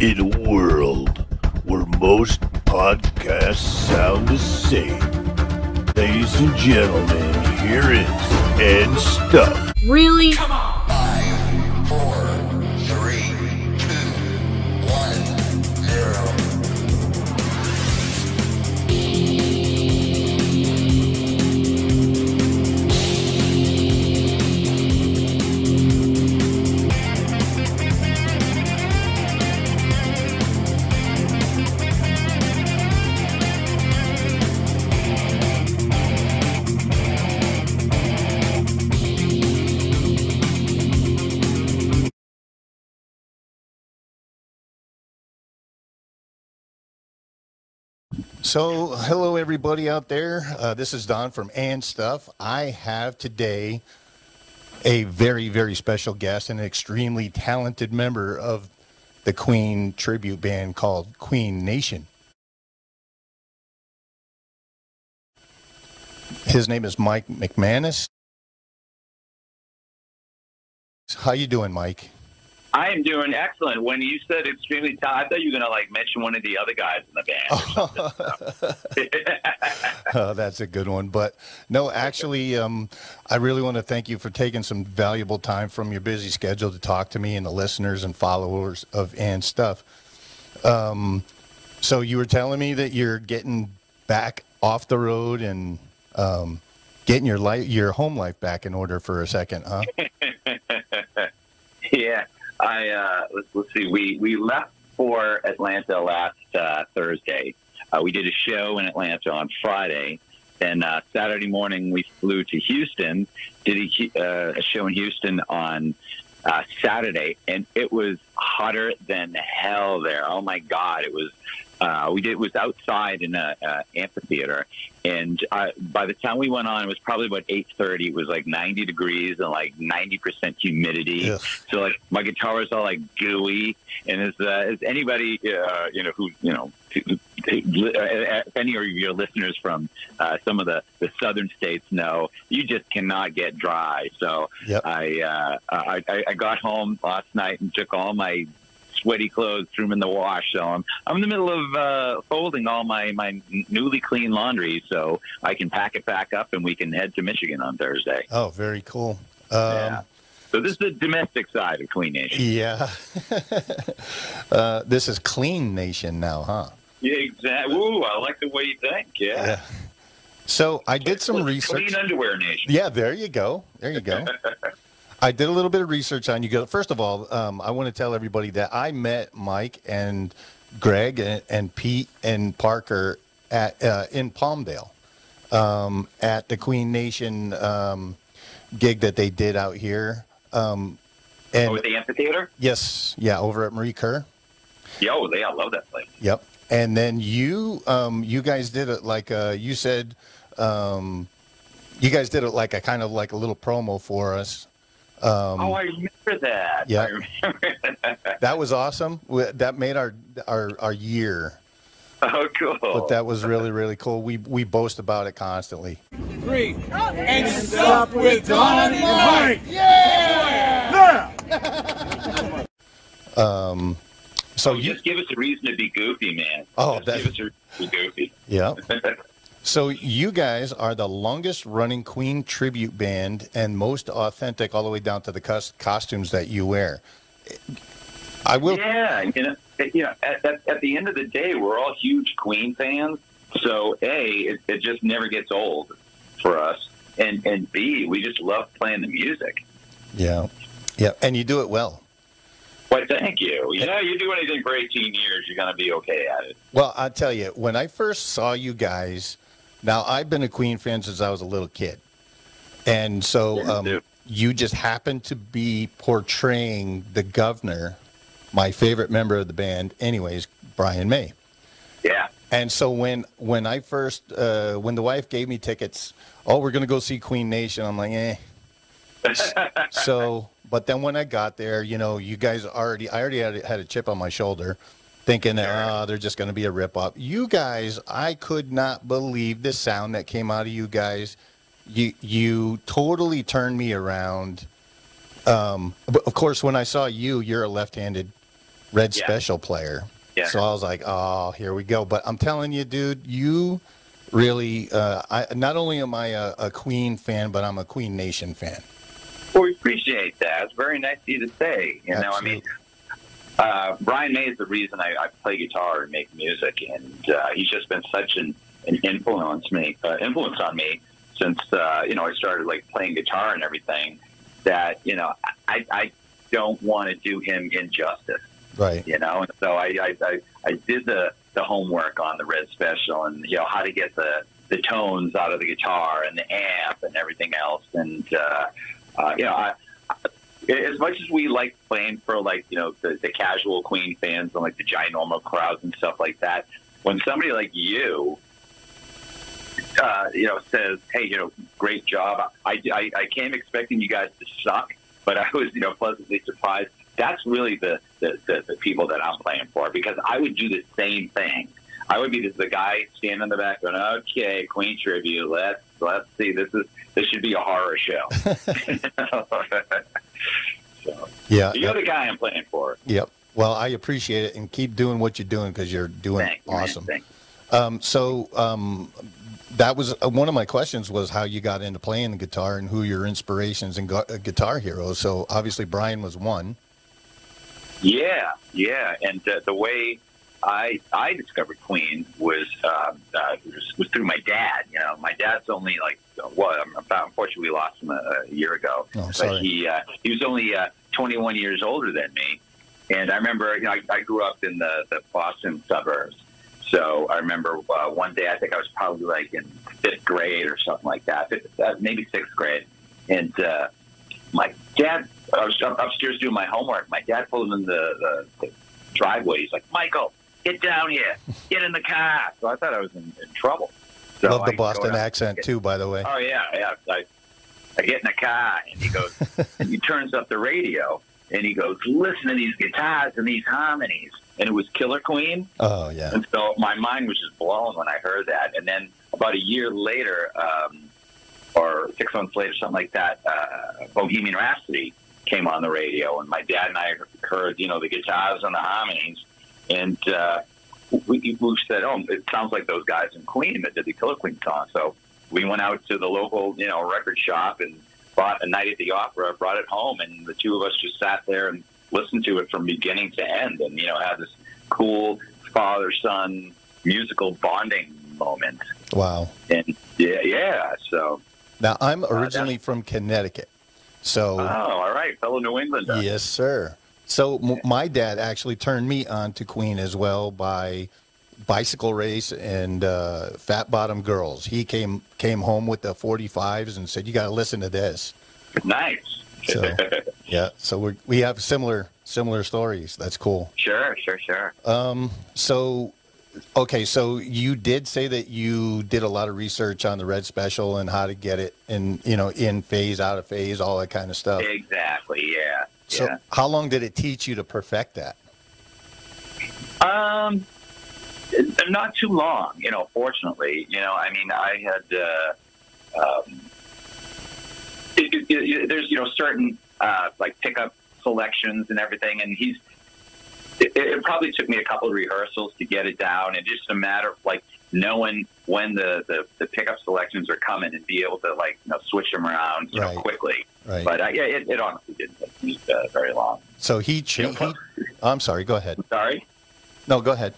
In a world where most podcasts sound the same, ladies and gentlemen, here is and stuff. Really? Five, So, hello everybody out there. Uh, this is Don from And Stuff. I have today a very, very special guest and an extremely talented member of the Queen tribute band called Queen Nation. His name is Mike McManus. How you doing, Mike? I am doing excellent. When you said extremely talented, I thought you were going to like mention one of the other guys in the band. Oh, that's a good one. But no, actually, um, I really want to thank you for taking some valuable time from your busy schedule to talk to me and the listeners and followers of and stuff. Um, so you were telling me that you're getting back off the road and um, getting your life, your home life back in order for a second, huh? yeah, I uh, let's, let's see. We we left for Atlanta last uh, Thursday. Uh, we did a show in Atlanta on Friday. Then uh, Saturday morning we flew to Houston. Did a, uh, a show in Houston on uh, Saturday, and it was hotter than hell there. Oh my God, it was. Uh, we did it was outside in a, uh amphitheater, and uh, by the time we went on, it was probably about eight thirty. It was like ninety degrees and like ninety percent humidity. Ugh. So like my guitar was all like gooey, and as uh, as anybody uh, you know who you know. uh, If any of your listeners from uh, some of the, the southern states know, you just cannot get dry. So Yep. I, uh, I I I got home last night and took all my sweaty clothes, threw them in the wash. So I'm I'm in the middle of uh, folding all my my newly clean laundry, so I can pack it back up and we can head to Michigan on Thursday. Oh, very cool. Um, yeah. So this is the domestic side of Clean Nation. Yeah. uh, this is Clean Nation now, huh? Yeah, exactly. Ooh, I like the way you think. Yeah. Yeah. So I did some research. Clean underwear nation. Yeah, there you go. There you go. I did a little bit of research on you. First of all, um, I want to tell everybody that I met Mike and Greg and, and Pete and Parker at uh, in Palmdale um, at the Queen Nation um, gig that they did out here. Um, and Oh, at the amphitheater? yes, yeah, over at Marie Kerr. Yo, they I love that place. Yep. And then you, um, you guys did it like uh, you said, um, you guys did it like a kind of like a little promo for us. Um, oh, I remember that. yeah. Remember that. that was awesome. That made our our our year. Oh, cool. But that was really really cool. We we boast about it constantly. three, and stop with Don and Mike. So Oh, you, just give us a reason to be goofy, man. Oh, just that- give us a reason to be goofy. yeah. So you guys are the longest running Queen tribute band and most authentic, all the way down to the cos- costumes that you wear. I will. Yeah, you know, you know at, at, at the end of the day, we're all huge Queen fans. So a, it, it just never gets old for us, and and b, we just love playing the music. Yeah, yeah, and you do it well. Why, thank you. You know, you do anything for 18 years, you're going to be okay at it. Well, I'll tell you, when I first saw you guys, now I've been a Queen fan since I was a little kid, and so um, you just happened to be portraying the governor, my favorite member of the band, anyways, Brian May. Yeah. And so when when I first uh, when the wife gave me tickets, oh, we're gonna go see Queen Nation. I'm like, eh. so, but then when I got there, you know, you guys already, I already had, had a chip on my shoulder, thinking that oh, they're just gonna be a rip off. You guys, I could not believe the sound that came out of you guys. You you totally turned me around. Um, but of course, when I saw you, you're a left-handed Red Yeah. Special player. Yeah. So I was like, oh, here we go. But I'm telling you, dude, you really, uh, I, not only am I a, a Queen fan, but I'm a Queen Nation fan. Well, we appreciate that. It's very nice of you to say. You know, I mean, uh, Brian May is the reason I, I play guitar and make music, and uh, he's just been such an, an influence me uh, influence on me since uh, you know I started like playing guitar and everything. That you know, I, I don't want to do him injustice. Right. You know, and so I I, I, I did the the homework on the Red Special and you know how to get the the tones out of the guitar and the amp and everything else, and uh, uh, you know I as much as we like playing for like you know the, the casual Queen fans and like the ginormous crowds and stuff like that, when somebody like you, uh, you know, says, "Hey, you know, great job," I, I I came expecting you guys to suck, but I was you know pleasantly surprised. That's really the the, the, the people that I'm playing for because I would do the same thing. I would be the, the guy standing in the back going, "Okay, Queen tribute. Let's let's see. This is this should be a horror show." so, Yeah. you're the guy I'm playing for. Yep. Well, I appreciate it and keep doing what you're doing because you're doing Thank you, man. awesome. Um, so um, that was uh, one of my questions was how you got into playing the guitar and who your inspirations and gu- uh, guitar heroes. So obviously Brian was one. Yeah, yeah, and uh, the way I I discovered Queen was, uh, uh, was was through my dad. You know, my dad's only like well, about, unfortunately we lost him a, a year ago. Oh, but he uh, he was only uh, 21 years older than me, and I remember you know I, I grew up in the the Boston suburbs. So I remember uh, one day I think I was probably like in fifth grade or something like that, fifth, uh, maybe sixth grade, and uh, my dad, I was upstairs doing my homework. My dad pulled in the, the, the driveway. He's like, Michael, get down here. Get in the car. So I thought I was in, in trouble. So Love I the Boston go down- accent too, by the way. Oh, yeah, yeah. I, I get in the car, and he goes, and he turns up the radio, and he goes, listen to these guitars and these harmonies. And it was Killer Queen. Oh yeah. And so my mind was just blown when I heard that. And then about a year later, um, or six months later, something like that, uh, Bohemian Rhapsody came on the radio, and my dad and I heard, you know, the guitars and the harmonies, and uh, we, we said, "Oh, it sounds like those guys in Queen that did the Killer Queen song." So we went out to the local, you know, record shop and bought a night at the opera, brought it home, and the two of us just sat there and listened to it from beginning to end, and you know, had this cool father-son musical bonding moment. Wow. And yeah, yeah. So, Now I'm Uh, originally from Connecticut. So oh, all right, fellow New Englander. yes, sir. So m- my dad actually turned me on to Queen as well by bicycle race and uh, fat bottom girls. He came came home with the 45s and said, "You got to listen to this." Nice. So yeah, so we we have similar similar stories. That's cool. sure, sure, sure. Um, so okay, so you did say that you did a lot of research on the red special and how to get it in, you know, in phase, out of phase, all that kind of stuff. Exactly. Yeah. So yeah. how long did it teach you to perfect that? Um, not too long, you know. Fortunately, you know, I mean, I had uh, um, it, it, it, there's you know certain uh, like pickup selections and everything, and he's. It, it probably took me a couple of rehearsals to get it down, and just a matter of like knowing when the, the, the pickup selections are coming and be able to like you know switch them around you Right. know quickly. Right. But uh, yeah, it, it honestly didn't take me uh, very long. So he, You he I'm sorry, go ahead. Sorry. No, go ahead.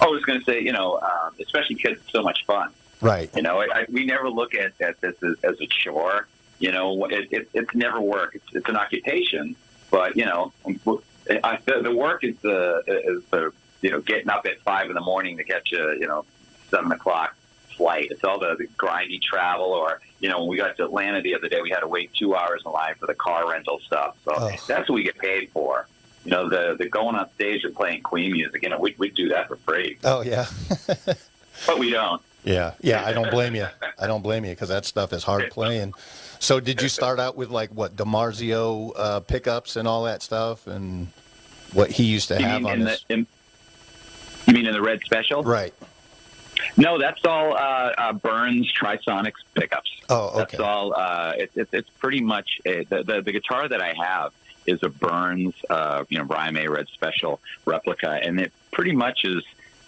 I was going to say, you know, um, especially because it's so much fun. Right. You know, I, I, we never look at, at this as, as a chore. You know, it, it, it's never work. It's, it's an occupation, but you know, I, the, the work is the is the you know getting up at five in the morning to catch a you know seven o'clock flight. It's all the, the grindy travel, or you know, when we got to Atlanta the other day, we had to wait two hours in line for the car rental stuff. So Oh. that's what we get paid for. You know, the the going on stage and playing Queen music. You know, we we do that for free, Oh yeah. but we don't. yeah. Yeah. I don't blame you. I don't blame you because that stuff is hard playing. So did you start out with like what DiMarzio uh, pickups and all that stuff and what he used to You have on his? in, you mean in the red special? Right. No, that's all uh, uh, Burns Trisonics pickups. Oh, okay. That's all. Uh, it, it, it's pretty much uh the, the the guitar that I have is a Burns, uh, you know, Brian May Red Special replica, and it pretty much is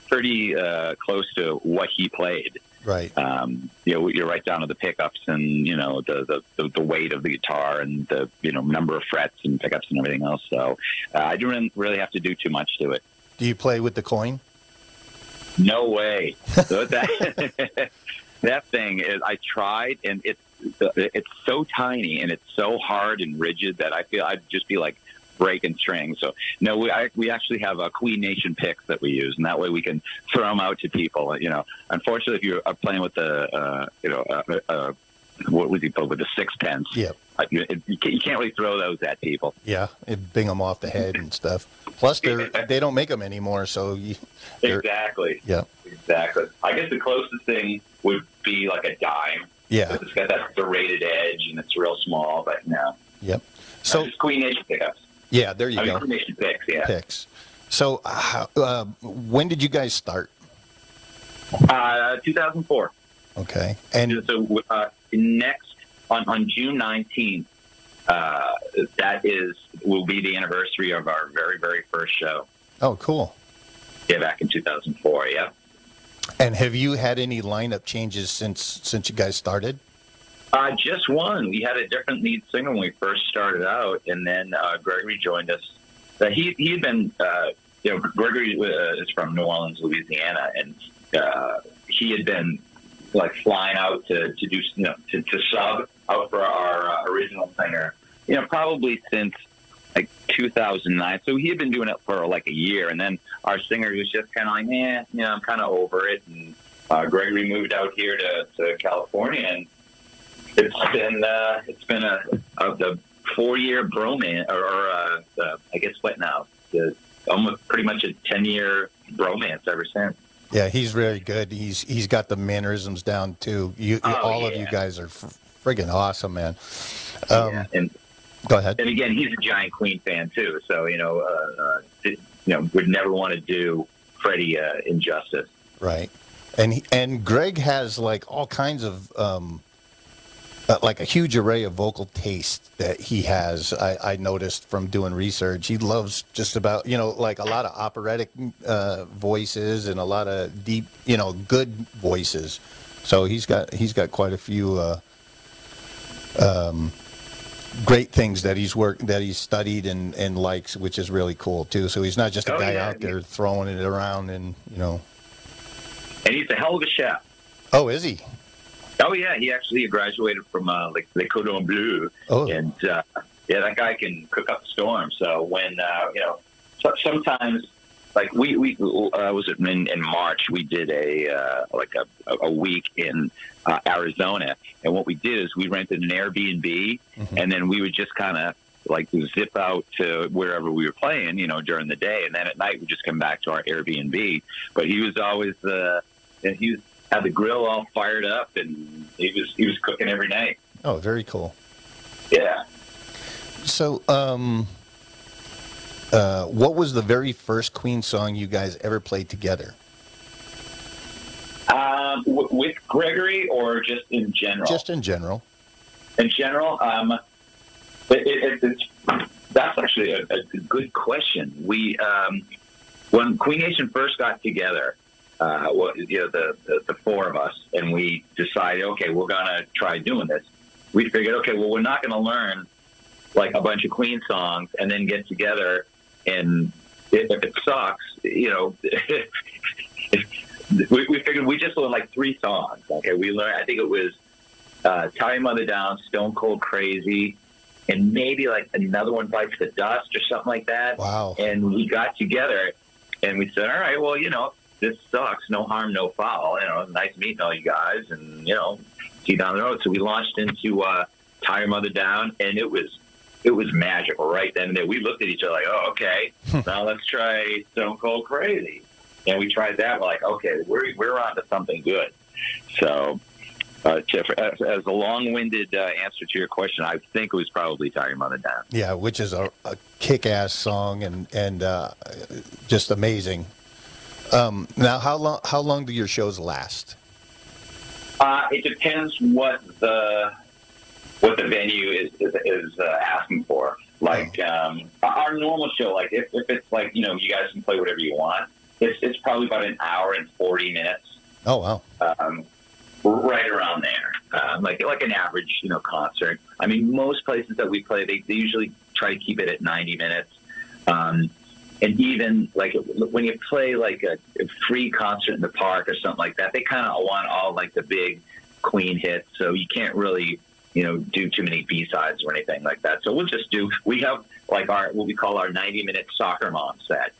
pretty uh, close to what he played. Right. Um, you know, you're right down to the pickups and you know the, the the the weight of the guitar and the you know number of frets and pickups and everything else. So uh, I didn't really have to do too much to it. Do you play with the coin? No way. That that thing is. I tried, and it's it's so tiny and it's so hard and rigid that I feel I'd just be like breaking strings. So no, we I, we actually have a Queen Nation picks that we use, and that way we can throw them out to people. You know, unfortunately, if you're playing with the uh, you know uh, uh, what was he put with the sixpence? Yep. Uh, you, it, you can't really throw those at people. Yeah, it bing them off the head and stuff. Plus, they they don't make them anymore, so you. Exactly. Yeah. Exactly. I guess the closest thing would be like a dime. Yeah. It's got that serrated edge and it's real small, but no. Yep. So Queen Nation pickups. yeah, there you I mean, go. Queen Nation picks, yeah. Picks. So, uh, uh, when did you guys start? Uh, 2004. Okay, and So uh, next on, on June 19th, uh, that is will be the anniversary of our very very first show. oh, cool. Yeah, back in 2004. Yeah. And have you had any lineup changes since since you guys started? Uh, just one. We had a different lead singer when we first started out, and then uh, Gregory joined us. Uh, he he had been, uh, you know, Gregory uh, is from New Orleans, Louisiana, and uh, he had been like flying out to, to do, you know, to, to sub for our uh, original singer. You know, probably since like 2009. So he had been doing it for like a year, and then our singer was just kind of like, eh, you know, I'm kind of over it. And uh, Gregory moved out here to, to California, and it's been uh, it's been a, a, a four year bromance, or, or uh, uh, I guess what now? The, almost pretty much a ten year bromance ever since. Yeah, he's very good. He's he's got the mannerisms down too. You, Oh, all of you guys are f- friggin' awesome, man. Um, yeah. And Go ahead. and again, he's a giant Queen fan too. So you know, uh, uh, you know, would never want to do Freddie uh, injustice. Right, and he, and Greg has like all kinds of um, uh, like a huge array of vocal taste that he has. I, I noticed from doing research. He loves just about you know like a lot of operatic uh, voices and a lot of deep you know good voices. So he's got he's got quite a few. Uh, um, great things that he's worked that he's studied and, and likes, which is really cool too. So he's not just a Oh, guy yeah. out there throwing it around and you know. And he's a hell of a chef. Oh, is he? Oh yeah, he actually graduated from uh, like Le Cordon Bleu, Oh. and uh, yeah, that guy can cook up a storm. So when uh, you know, so, sometimes like we we uh, was it in, in March we did a uh, like a, a week in uh, Arizona, and what we did is we rented an Airbnb, and then we would just kind of like zip out to wherever we were playing, you know, during the day, and then at night we just come back to our Airbnb. But he was always uh, and he was had the grill all fired up, and he was he was cooking every night. Oh, very cool. Yeah. So, um, uh, what was the very first Queen song you guys ever played together? Um, w- with Gregory or just in general? Just in general. in general, um, it, it, it's that's actually a, a good question. We um, when Queen Nation first got together, uh, well, you know, the, the the four of us, and we decided, okay, we're gonna try doing this. We figured, okay, well, we're not gonna learn like a bunch of Queen songs and then get together and if it sucks, you know. we, we figured we just learned like three songs. Okay, we learned. I think it was uh, Tie Your Mother Down, Stone Cold Crazy, and maybe like another one bites the dust or something like that. Wow. And we got together and we said, all right, well, you know, this sucks. No harm, no foul. You know, nice meeting all you guys, and you know, see you down the road. So we launched into uh, Tie Your Mother Down, and it was it was magical right then and there. We looked at each other like, oh, okay, now let's try Stone Cold Crazy. And we tried that. We're like, okay, we're we're on to something good. So, uh, Jeff, as, as a long-winded uh, answer to your question, I think it was probably "Tie Your Mother Down." Yeah, which is a, a kick-ass song and and uh, just amazing. Um, now, how long how long do your shows last? Uh, it depends what the what the venue is is, is uh, asking for. Like um, our normal show, like if, if it's like you know you guys can play whatever you want, it's it's probably about an hour and forty minutes, Oh wow. um, right around there. Um, like like an average you know concert. I mean, most places that we play, they, they usually try to keep it at ninety minutes. Um, and even like when you play like a, a free concert in the park or something like that, they kind of want all like the big Queen hits. So you can't really you know do too many B sides or anything like that. So we'll just do. We have like our what we call our ninety minute soccer mom set,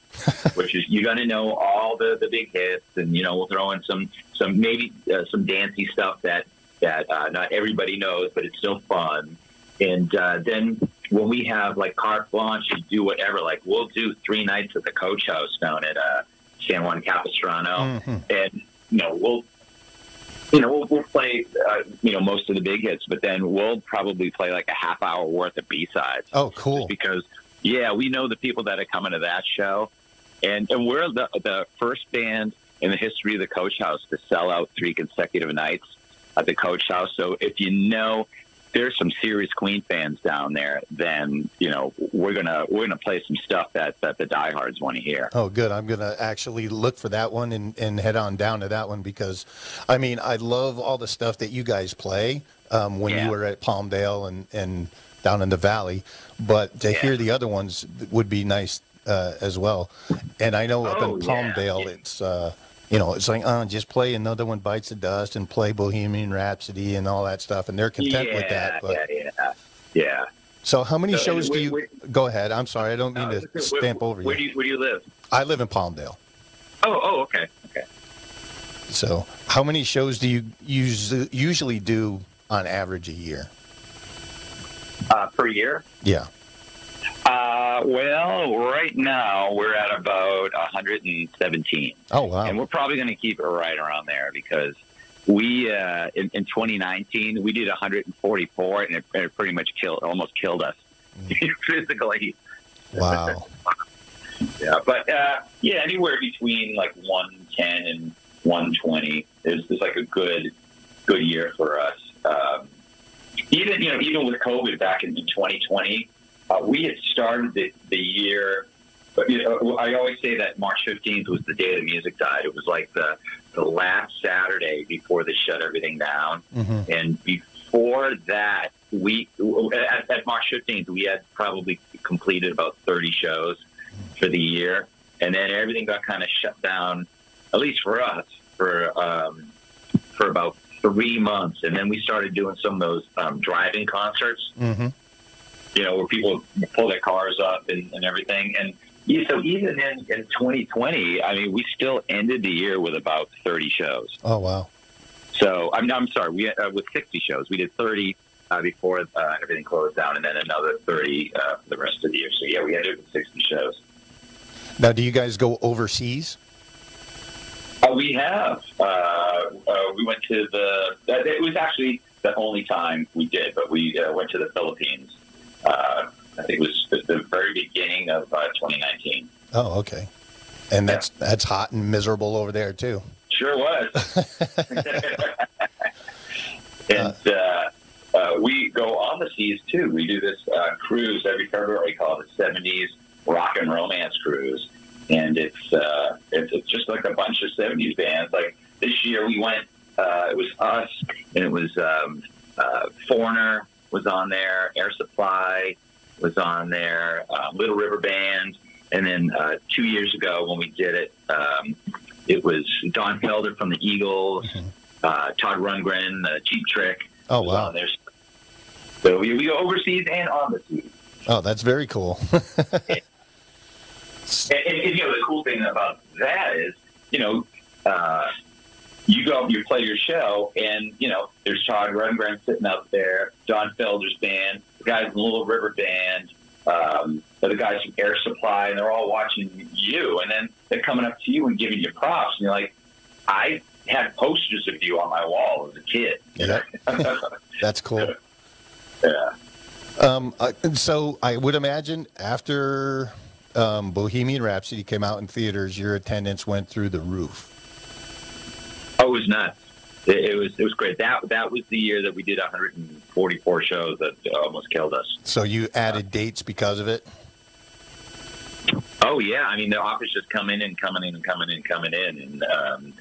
which is you're going to know all the the big hits, and you know we'll throw in some some maybe uh, some dancey stuff that that uh, not everybody knows, but it's still fun. And uh, then when we have like carte blanche to do whatever, like we'll do three nights at the Coach House down at uh, San Juan Capistrano, Mhm. and you know we'll you know we'll, we'll play uh, you know most of the big hits, but then we'll probably play like a half hour worth of B sides Oh cool. because yeah, we know the people that are coming to that show, and and we're the the first band in the history of the Coach House to sell out three consecutive nights at the Coach House. So if you know there's some serious Queen fans down there, then you know we're gonna we're gonna play some stuff that that the diehards want to hear. Oh, good. I'm going to actually look for that one and, and head on down to that one because, I mean, I love all the stuff that you guys play um, when Yeah. you were at Palmdale and, and down in the valley. But to Yeah. hear the other ones would be nice uh, as well. And I know up Oh, in. Palmdale, Yeah. it's, uh, you know, it's like, oh, just play another one bites the dust and play Bohemian Rhapsody and all that stuff. And they're content with that. But yeah, yeah, yeah. so how many So, shows do you wait. go ahead? I'm sorry. I don't mean Uh, to where- stamp over Where do you. you where do you live? I live in Palmdale. Oh, oh, okay, okay. So, how many shows do you usually usually do on average a year? Uh, per year. Yeah. Uh, well, right now we're at about 117, Oh wow. and we're probably going to keep it right around there because we uh, in, in 2019 we did 144, and it, it pretty much killed, almost killed us physically. Wow. Yeah, but uh, yeah, anywhere between like 110 and 120 is, is like a good good year for us. Um, even you know, even with COVID back in 2020, uh, we had started the, the year. But you know, I always say that March 15th was the day the music died. It was like the the last Saturday before they shut everything down. hmm And before that, we at, at March 15th, we had probably completed about 30 shows for the year, and then everything got kind of shut down, at least for us, for um, for about three months, and then we started doing some of those um, driving concerts. hmm You know, where people pull their cars up and, and everything, and yeah, so even in, in 2020, I mean, we still ended the year with about 30 shows. Oh wow. So I'm, I'm sorry, we uh, with 60 shows, we did 30 uh, before uh, everything closed down, and then another 30 uh, for the rest of the year. So yeah, we ended with 60 shows. Now, do you guys go overseas? Uh, we have. Uh, uh, we went to the. Uh, it was actually the only time we did, but we uh, went to the Philippines. Uh, I think it was the, the very beginning of uh, 2019. Oh, okay. And that's that's hot and miserable over there too. Sure was. and uh, uh, we go on the seas too. We do this uh, cruise every February called the 70s Rock and Romance Cruise. And it's, uh, it's it's just like a bunch of 70s bands. Like this year we went, uh, it was us, and it was um, uh, Foreigner was on there, Air Supply was on there, uh, Little River Band. And then uh, two years ago when we did it, um, it was Don Felder from the Eagles, uh, Todd Rundgren, the Cheap Trick. Oh wow. So we, we go overseas and on the seas. Oh, that's very cool. And, and, and, you know the cool thing about that is, you know, uh, you go up, you play your show, and you know there's Todd Rundgren sitting up there, Don Felder's band, guys in the Little River Band, um, the guys from Air Supply, and they're all watching you, and then they're coming up to you and giving you props, and you're like, I had posters of you on my wall as a kid. Yeah. That's cool. yeah. Um, uh, so I would imagine after um, Bohemian Rhapsody came out in theaters, your attendance went through the roof. Oh, it was nuts. It, it was it was great. That that was the year that we did 144 shows that almost killed us. So you added dates because of it? Oh yeah, I mean the offers just come in and coming in and coming in and coming in, and um,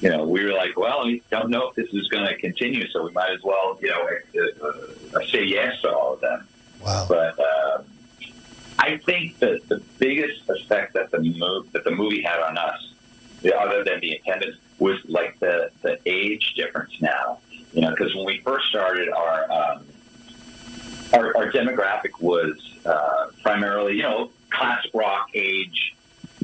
you know we were like, well, we don't know if this is going to continue, so we might as well, you know, uh, uh, say yes to all of them. Wow. But um, I think that the biggest effect that the move that the movie had on us, other than the attendance, was like the the age difference now. You know, because when we first started, our um, our, our demographic was uh, primarily, you know, classic rock age,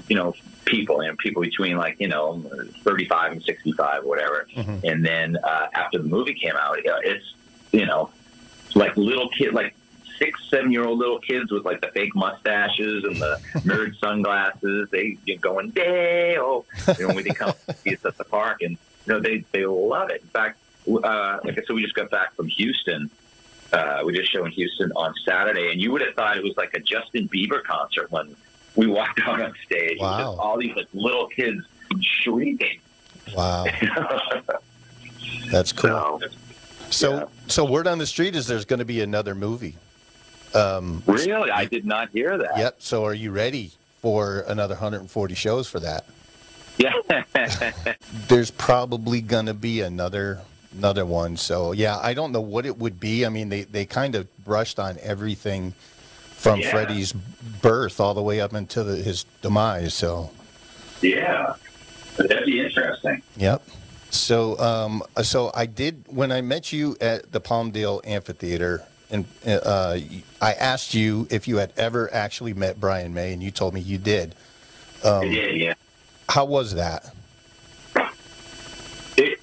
you know, people, and people between like you know, thirty five and sixty five, whatever. Mhm. And then uh, after the movie came out, it's you know, like little kid, like six, seven year old little kids with like the fake mustaches and the nerd sunglasses. They you know, going Dale, you know, when they come see us at the park, and you know they they love it. In fact, uh, like I said, we just got back from Houston. Uh, we did a show in Houston on Saturday, and you would have thought it was like a Justin Bieber concert when we walked out on stage. Wow. just all these like little kids shrieking. Wow. That's cool. so, So, yeah. so word on the street is there's going to be another movie. Um, really, I did not hear that. yep. So are you ready for another 140 shows for that? Yeah. There's probably going to be another another one. So yeah, I don't know what it would be. I mean, they they kind of brushed on everything from Yeah. Freddie's birth all the way up until the, his demise. So yeah. That'd be interesting. Yep. So, um, so I did when I met you at the Palmdale Amphitheater, and uh, I asked you if you had ever actually met Brian May, and you told me you did. Um, yeah, yeah. How was that? It,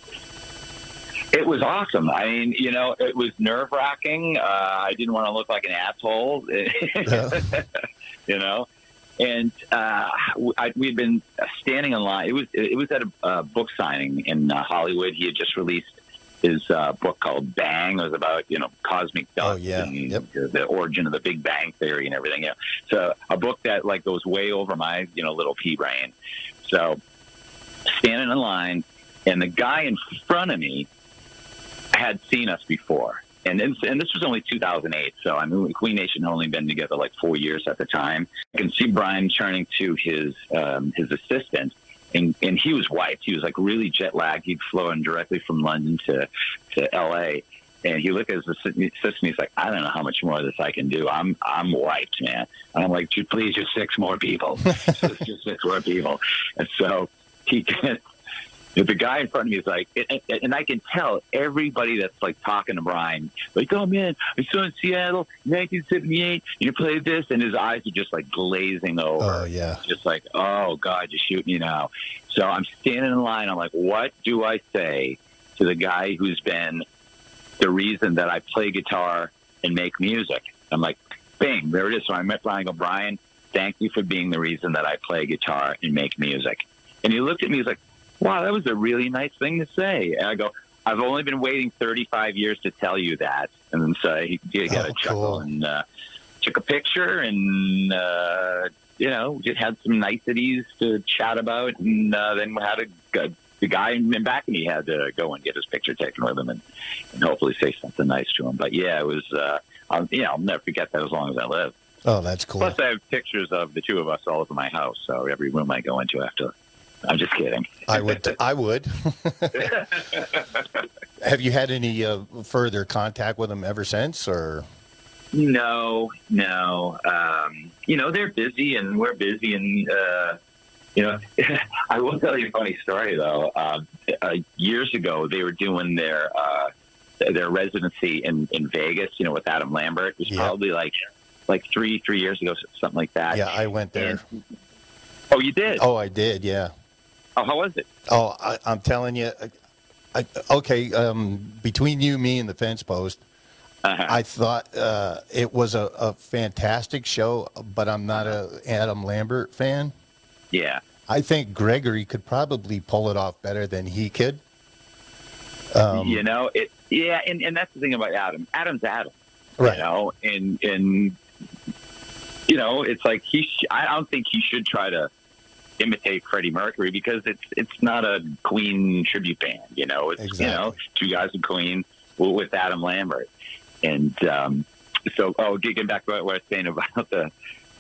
it was awesome. I mean, you know, it was nerve wracking. Uh, I didn't want to look like an asshole, you know. And uh, I, we'd been standing in line. It was it was at a, uh book signing in uh, Hollywood. He had just released his uh, book called Bang. It was about you know cosmic dust Oh, yeah. and Yep. the, the origin of the Big Bang theory and everything. Yeah, so a book that like goes way over my you know little pea brain. So standing in line, and the guy in front of me had seen us before. And, and and this was only 2008, so I mean, Queen Nation had only been together like four years at the time. I can see Brian turning to his um, his assistant, and and he was wiped. He was like really jet lagged. He'd flown directly from London to to L.A. And he looked at his assistant. He's like, I don't know how much more of this I can do. I'm I'm wiped, man. And I'm like, please, just six more people. just, just six more people. And so he gets the guy in front of me is like, and, and- I can tell everybody that's like talking to Brian, like, oh man, I saw in Seattle, 1978, you played this, and his eyes are just like glazing over. Oh yeah. Just like, oh God, you're shooting me now. So I'm standing in line. I'm like, what do I say to the guy who's been the reason that I play guitar and make music? I'm like, bing, there it is. So I met Brian. I go, Brian, thank you for being the reason that I play guitar and make music. And he looked at me. He's like, wow, that was a really nice thing to say. And I go, I've only been waiting 35 years to tell you that. And so he, he got Oh, a chuckle cool. and uh, took a picture and, uh, you know, just had some niceties to chat about. And uh, then had a, a the guy in back of me had to go and get his picture taken with him and, and hopefully say something nice to him. But yeah, it was, uh, I'll, you know, I'll never forget that as long as I live. Oh, that's cool. Plus, I have pictures of the two of us all over my house. So every room I go into, I have to. I'm just kidding. I would. I would. Have you had any uh, further contact with them ever since, or? No, no. Um, you know, they're busy and we're busy. And, uh, you know, I will tell you a funny story, though. Um, uh, years ago, they were doing their uh, their residency in, in Vegas, you know, with Adam Lambert. It was Yeah. probably like like three three years ago, something like that. Yeah, I went there. Oh, you did? Oh, I did. Yeah. Oh, how was it? Oh, I, I'm telling you. I, I, okay, um, between you, me, and the fence post, Uh-huh. I thought uh, it was a, a fantastic show, but I'm not a Adam Lambert fan. yeah. I think Gregory could probably pull it off better than he could. Um, you know, it. Yeah, and, and that's the thing about Adam. Adam's Adam. Right. You know, and and you know, it's like he. Sh- I don't think he should try to imitate Freddie Mercury because it's it's not a Queen tribute band. You know, it's you know two guys in Queen with Adam Lambert, and um, so oh, getting back to what I was saying about the,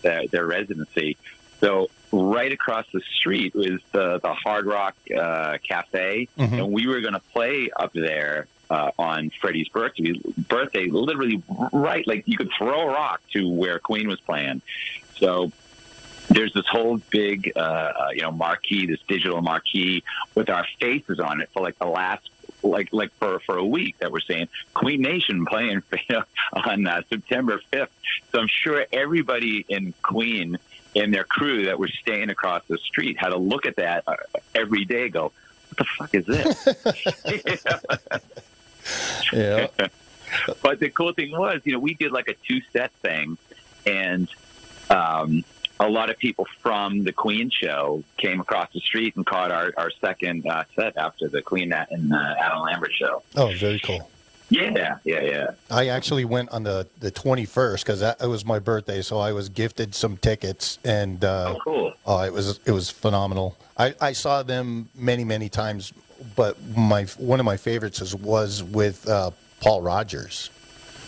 the their residency. So right across the street was the the Hard Rock uh, Cafe, Mhm. and we were going to play up there uh, on Freddie's birthday. Birthday, literally right, like you could throw a rock to where Queen was playing. So there's this whole big, uh, uh, you know, marquee, this digital marquee with our faces on it for like the last, like like for for a week that we're saying Queen Nation playing you know, on uh, September 5th. So I'm sure everybody in Queen and their crew that were staying across the street had to look at that uh, every day. Go, what the fuck is this? Yeah. but the cool thing was, you know, we did like a two set thing, and um, a lot of people from the Queen show came across the street and caught our, our second uh, set after the Queen and uh, Adam Lambert show. Oh, very cool. Yeah, yeah, yeah. I actually went on the the 21st because that it was my birthday, so I was gifted some tickets, and uh, Oh, cool. oh, it was it was phenomenal. I, I saw them many many times, but my one of my favorites is, was with uh, Paul Rodgers.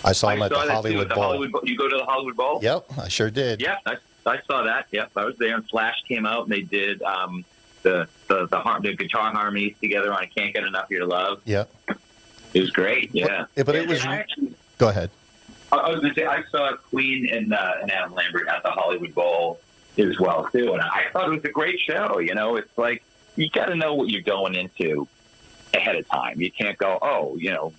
I saw him I at saw the too, Hollywood at the Bowl. Hollywood Bowl. You go to the Hollywood Bowl? Yep, I sure did. Yeah, I, I saw that. Yep, I was there. And Slash came out and they did um, the the the, har- the guitar harmonies together on "I Can't Get Enough of Your Love." Yep. It was great. Yeah, Yeah, but it was- actually, Go ahead. I I was going to say I saw Queen and, uh, and Adam Lambert at the Hollywood Bowl as well too, and I thought it was a great show. You know, it's like you got to know what you're going into ahead of time. You can't go, oh, you know.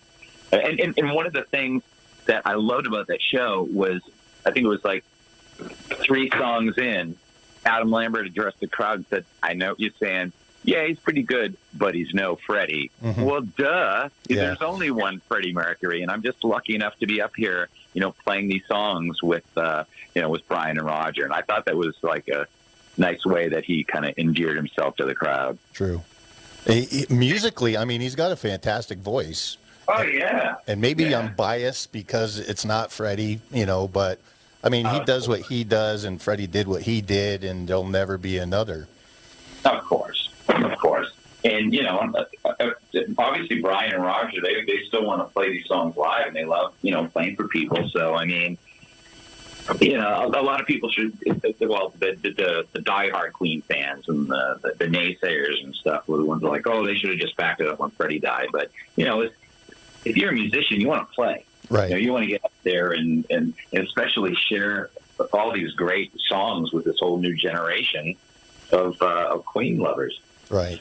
And, and and one of the things that I loved about that show was I think it was like three songs in, Adam Lambert addressed the crowd and said, "I know what you're saying." Yeah, he's pretty good, but he's no Freddie. Mhm. Well, duh. Yeah. There's only one Freddie Mercury, and I'm just lucky enough to be up here, you know, playing these songs with, uh, you know, with Brian and Roger. And I thought that was like a nice way that he kind of endeared himself to the crowd. True. He- he- musically, I mean, he's got a fantastic voice. Oh yeah, And maybe Yeah. I'm biased because it's not Freddie, you know, but I mean, he Oh, does what he does, and Freddie did what he did, and there'll never be another. of course, of course. And you know, uh, uh, obviously Brian and Roger, they they still want to play these songs live, and they love you know playing for people. So I mean, you know, a, a lot of people should. Well, the the, the, the diehard Queen fans and the, the the naysayers and stuff were the ones that are like, oh, they should have just backed it up when Freddie died. But you know, if, if you're a musician, you want to play. You know, Right. you want to get up there and, and, and especially share all these great songs with this whole new generation of, uh, of Queen lovers. Right.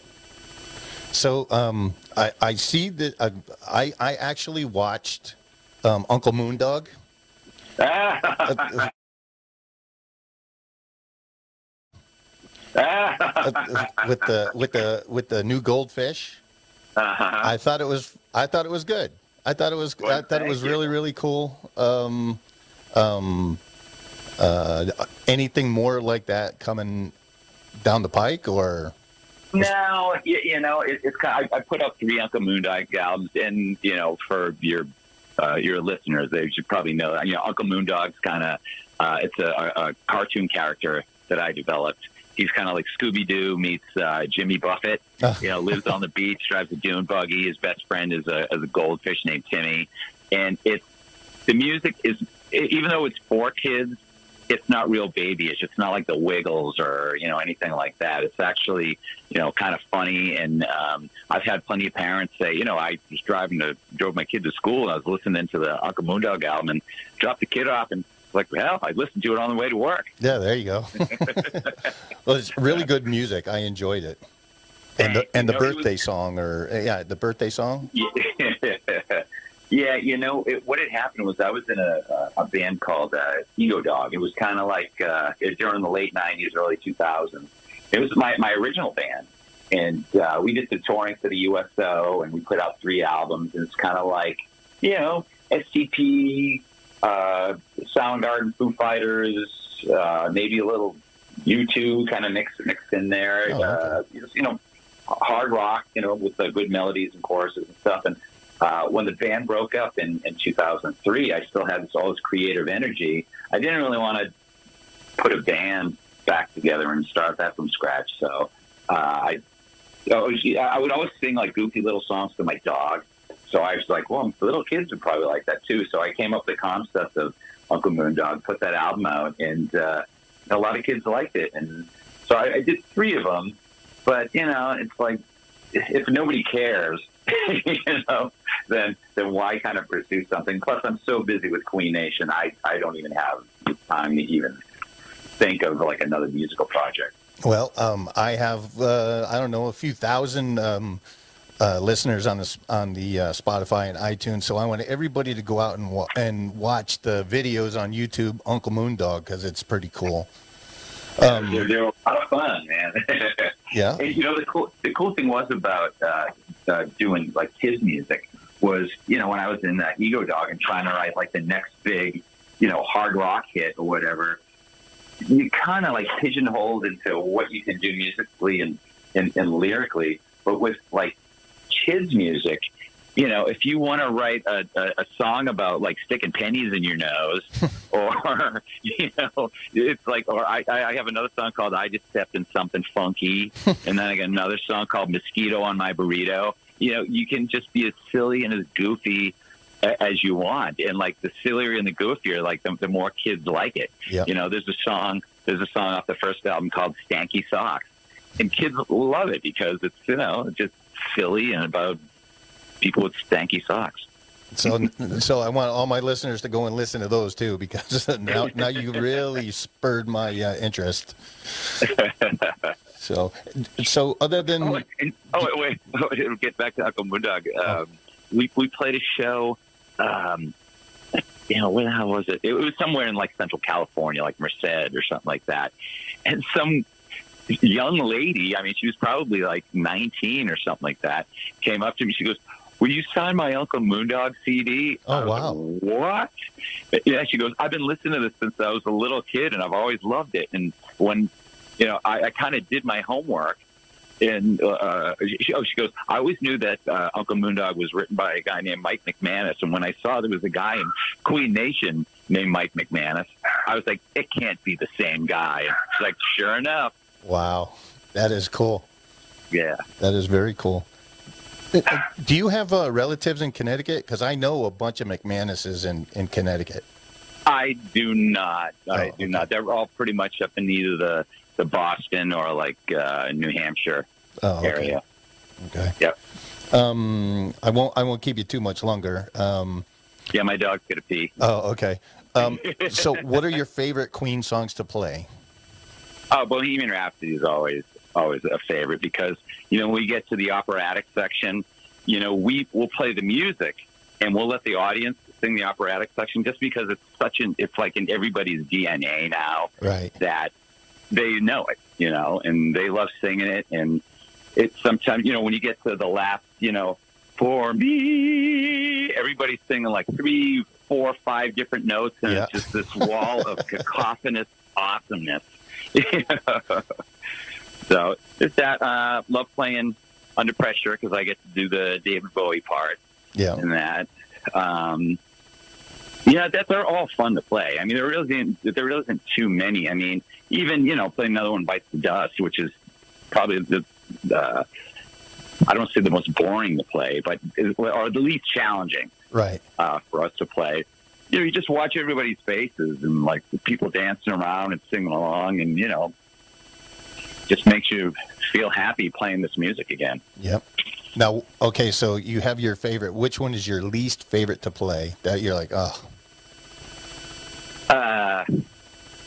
So um, I, I see that I, I, I actually watched um, Uncle Moondog. Uh, uh, with the with the with the new goldfish. Uh-huh. I thought it was I thought it was good. I thought it was I thought it was thank you. really really cool. Um, um, uh, anything more like that coming down the pike or No, you, you know, it, it's kind. Of, I, I put up three Uncle Moondog albums, and you know, for your uh, your listeners, they should probably know that. You know, Uncle Moondog's kind of uh, it's a, a cartoon character that I developed. He's kind of like Scooby Doo meets uh, Jimmy Buffett. Ah. You know, lives on the beach, drives a dune buggy. His best friend is a, is a goldfish named Timmy, and it's the music is even though it's for kids, it's not real babyish. It's not like the Wiggles or you know anything like that. It's actually you know kind of funny. And um, I've had plenty of parents say, you know, I was driving to drove my kid to school and I was listening to the Uncle Moondog album and dropped the kid off and like, well, I listened to it on the way to work. yeah, there you go. well, it's really good music. I enjoyed it. And the and the You know, it was- birthday song or yeah, the birthday song. Yeah, yeah. You know, it, what had happened was I was in a, a band called uh, Ego Dog. It was kind of like uh, during the late '90s, early 2000s. It was my my original band, and uh, we did the touring for the USO, and we put out three albums. And it's kind of like you know STP, uh, Soundgarden, Foo Fighters, uh, maybe a little U2 kind of mixed mixed in there. Oh, okay. uh, you know, hard rock, you know, with the good melodies and choruses and stuff. And uh, when the band broke up in, in 2003, I still had this, all this creative energy. I didn't really want to put a band back together and start that from scratch. So uh, I, I was- I would always sing like goofy little songs to my dog. So I was like, well, little kids would probably like that too. So I came up with the concept of Uncle Moondog, put that album out, and uh, a lot of kids liked it. And so I, I did three of them. But you know, it's like if nobody cares, you know, then then why kind of pursue something? Plus, I'm so busy with Queen Nation, I I don't even have time to even think of like another musical project. Well, um, I have uh, I don't know a few thousand um, uh, listeners on the on the uh, Spotify and iTunes, so I want everybody to go out and wa- and watch the videos on YouTube, Uncle Moondog, because it's pretty cool. Um, they're, they're a lot of fun, man. Yeah. And, you know, the cool the cool thing was about uh, uh, doing like kids music was, you know, when I was in uh, Ego Dog and trying to write like the next big, you know, hard rock hit or whatever, you kind of like pigeonholed into what you can do musically and, and, and lyrically. But with like kids music, you know, if you want to write a, a, a song about like sticking pennies in your nose, or you know, it's like, or I, I have another song called "I Just Stepped in Something Funky," and then I got another song called "Mosquito on My Burrito." You know, you can just be as silly and as goofy a- as you want, and like the sillier and the goofier, like the, the more kids like it. Yeah. You know, there's a song, there's a song off the first album called "Stanky Socks," and kids love it because it's you know just silly and about people with stanky socks. So, so I want all my listeners to go and listen to those too, because now, now you really spurred my uh, interest. So, so other than Oh, and, oh wait, wait. It'll get back to Uncle Moondog. Um, we we played a show. Um, you know, where the hell was it? It was somewhere in like Central California, like Merced or something like that. And some young lady, I mean, she was probably like 19 or something like that, came up to me. She goes, "Will you sign my Uncle Moondog CD?" Oh, wow. like, what? Yeah, she goes, "I've been listening to this since I was a little kid, and I've always loved it." And when you know, I, I kind of did my homework. And uh, she, oh, she goes. I always knew that uh, Uncle Moondog was written by a guy named Mike McManus, and when I saw there was a guy in Queen Nation named Mike McManus, I was like, it can't be the same guy. She's like, sure enough, wow, that is cool. yeah. That is very cool. Do you have uh, relatives in Connecticut? Because I know a bunch of McManuses in, in Connecticut. I do not. I Oh, do okay. not. They're all pretty much up in either the the Boston or like uh, New Hampshire Oh, okay. area. Okay. Yep. Um, I won't. I won't keep you too much longer. Um, Yeah, my dog's gonna pee. oh, okay. Um, so, what are your favorite Queen songs to play? Oh, Bohemian Rhapsody is always always a favorite because you know when we get to the operatic section, you know we will play the music and we'll let the audience sing the operatic section just because it's such an it's like in everybody's DNA now Right. that they know it, you know, and they love singing it. And it's sometimes, you know, when you get to the last, you know, for me, everybody's singing like three, four, five different notes, and Yeah. it's just this wall of cacophonous awesomeness. so it's that. Uh, love playing under pressure because I get to do the David Bowie part Yeah. and that. Um, yeah, that they're all fun to play. I mean, there really isn't, there really isn't too many. I mean, even you know, playing another one bites the dust, which is probably the uh, I don't say the most boring to play, but or the least challenging Right. uh, for us to play. You know, you just watch everybody's faces and like the people dancing around and singing along, and you know, just makes you feel happy playing this music again. Yep. Now, okay, so you have your favorite. Which one is your least favorite to play? That you're like, oh, Uh,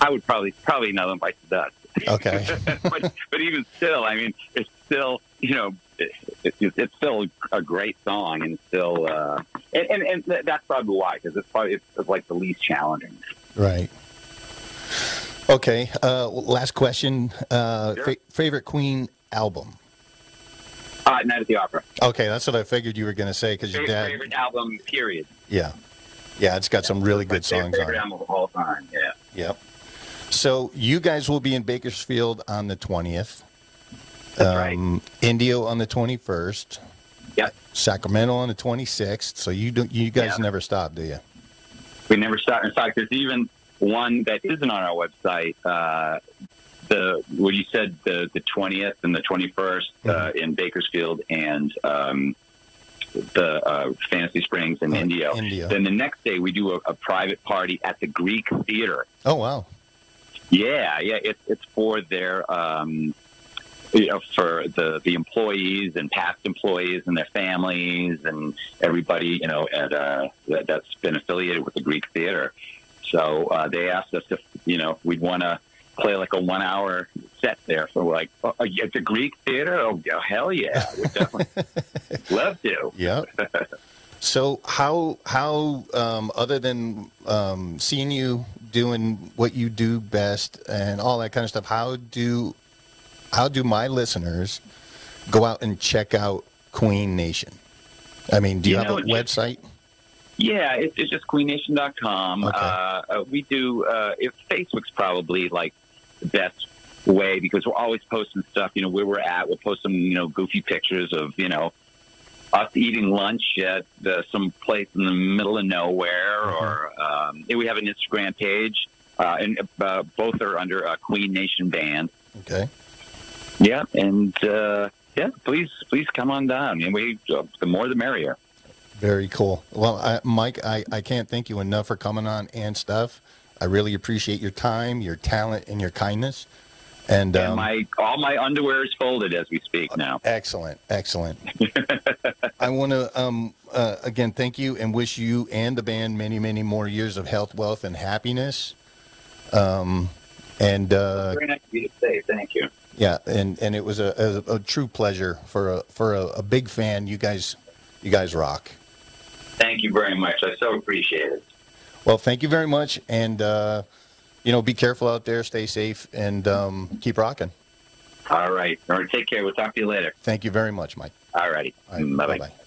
I would probably probably another one bites the dust. okay. but but even still, I mean, it's still you know, it, it, it's still a great song, and still, uh, and, and and that's probably why because it's probably it's like the least challenging. right. Okay. Uh, last question. Uh, Sure. fa- favorite Queen album? Uh, Night at the Opera, Okay, that's what I figured you were going to say because your favorite, dad. favorite album, period. Yeah. Yeah, it's got some really good songs on favorite it. album of all time. Yeah. Yep. So you guys will be in Bakersfield on the 20th. That's right. Um, Indio on the 21st. Yep. Sacramento on the 26th. So you do, you guys Yeah. never stop, do you? We never stop. In fact, there's even one that isn't on our website uh, the what you said the the twentieth and the twenty uh, in Bakersfield and um, the uh, Fantasy Springs in Oh, Indio. Indio. Then the next day we do a, a private party at the Greek Theater. Oh wow. Yeah, yeah, it's it's for their um, you know for the the employees and past employees and their families and everybody you know at uh, that, that's been affiliated with the Greek Theater. So uh, they asked us if you know we'd want to play like a one hour set there. So we're like oh, at the Greek Theater, oh hell yeah, we definitely love to. Yeah. So how how um, other than um, seeing you doing what you do best and all that kind of stuff, how do how do my listeners go out and check out Queen Nation? I mean, do you, You have a website? Yeah, it's, it's just queennation.com. Okay. Uh, uh, we do, uh, if Facebook's probably like the best way because we're always posting stuff, you know, where we're at. We'll post some, you know, goofy pictures of, you know, us eating lunch at uh, some place in the middle of nowhere, or um, we have an Instagram page, uh, and uh, both are under uh, Queen Nation Band. Okay. Yeah, and uh, yeah, please, please come on down. And we, uh, the more the merrier. Very cool. Well, I, Mike, I, I can't thank you enough for coming on and stuff. I really appreciate your time, your talent, and your kindness. And, And um, my all my underwear is folded as we speak now. Excellent, excellent. I want to um, uh, again thank you and wish you and the band many, many more years of health, wealth, and happiness. Um, and uh, Very nice of you to say. Thank you. Yeah, and, and it was a, a, a true pleasure for a for a, a big fan. You guys, you guys rock. Thank you very much. I so appreciate it. Well, thank you very much, and uh, you know, be careful out there, stay safe, and um, keep rocking. All right. All right. Take care. We'll talk to you later. Thank you very much, Mike. All righty. All right, Bye bye. bye-bye.